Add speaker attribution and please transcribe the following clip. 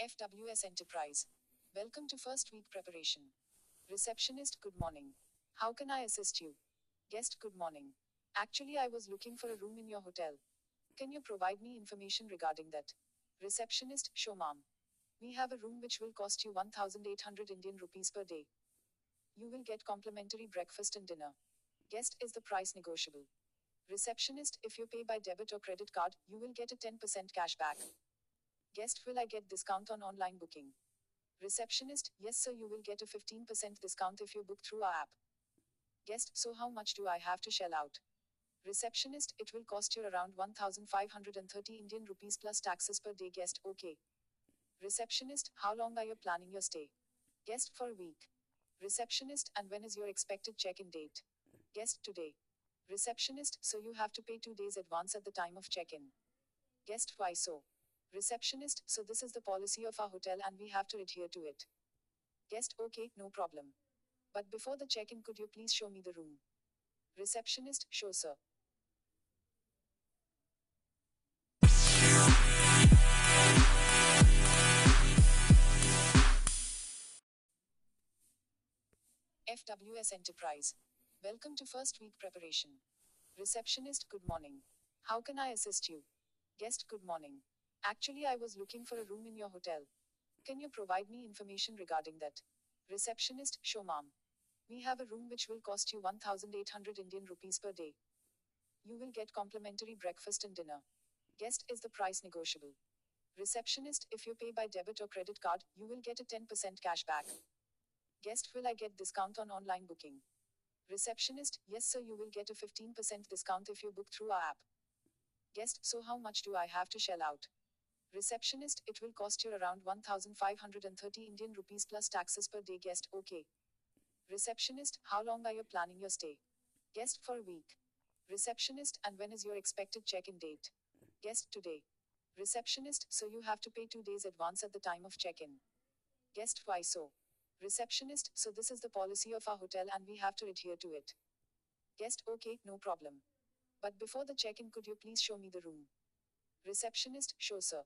Speaker 1: FWS Enterprise. Welcome to first week preparation. Receptionist, good morning. How can I assist you? Guest, good morning. Actually, I was looking for a room in your hotel. Can you provide me information regarding that? Receptionist, sure, ma'am. We have a room which will cost you 1800 Indian rupees per day. You will get complimentary breakfast and dinner. Guest, is the price negotiable? Receptionist, if you pay by debit or credit card, you will get a 10% cash back. Guest, will I get discount on online booking? Receptionist, yes, sir, you will get a 15% discount if you book through our app. Guest, so how much do I have to shell out? Receptionist, it will cost you around 1530 Indian rupees plus taxes per day. Guest, okay. Receptionist, how long are you planning your stay? Guest, for a week. Receptionist, and when is your expected check in date? Guest, today. Receptionist, so you have to pay two days advance at the time of check in. Guest, why so? Receptionist, so this is the policy of our hotel and we have to adhere to it. Guest, okay, no problem. But before the check in, could you please show me the room? Receptionist, sure, sir. FWS Enterprise. Welcome to first week preparation. Receptionist, good morning. How can I assist you? Guest, good morning. Actually, I was looking for a room in your hotel. Can you provide me information regarding that? Receptionist, sure, ma'am. We have a room which will cost you 1800 Indian rupees per day. You will get complimentary breakfast and dinner. Guest, is the price negotiable? Receptionist, if you pay by debit or credit card, you will get a 10% cash back. Guest, will I get discount on online booking? Receptionist, yes, sir, you will get a 15% discount if you book through our app. Guest, so how much do I have to shell out? Receptionist, it will cost you around 1530 Indian rupees plus taxes per day. Guest, okay. Receptionist, how long are you planning your stay? Guest, for a week. Receptionist, and when is your expected check in date? Guest, today. Receptionist, so you have to pay two days advance at the time of check in. Guest, why so? Receptionist, so this is the policy of our hotel and we have to adhere to it. Guest, okay, no problem. But before the check in, could you please show me the room? Receptionist, sure, sir.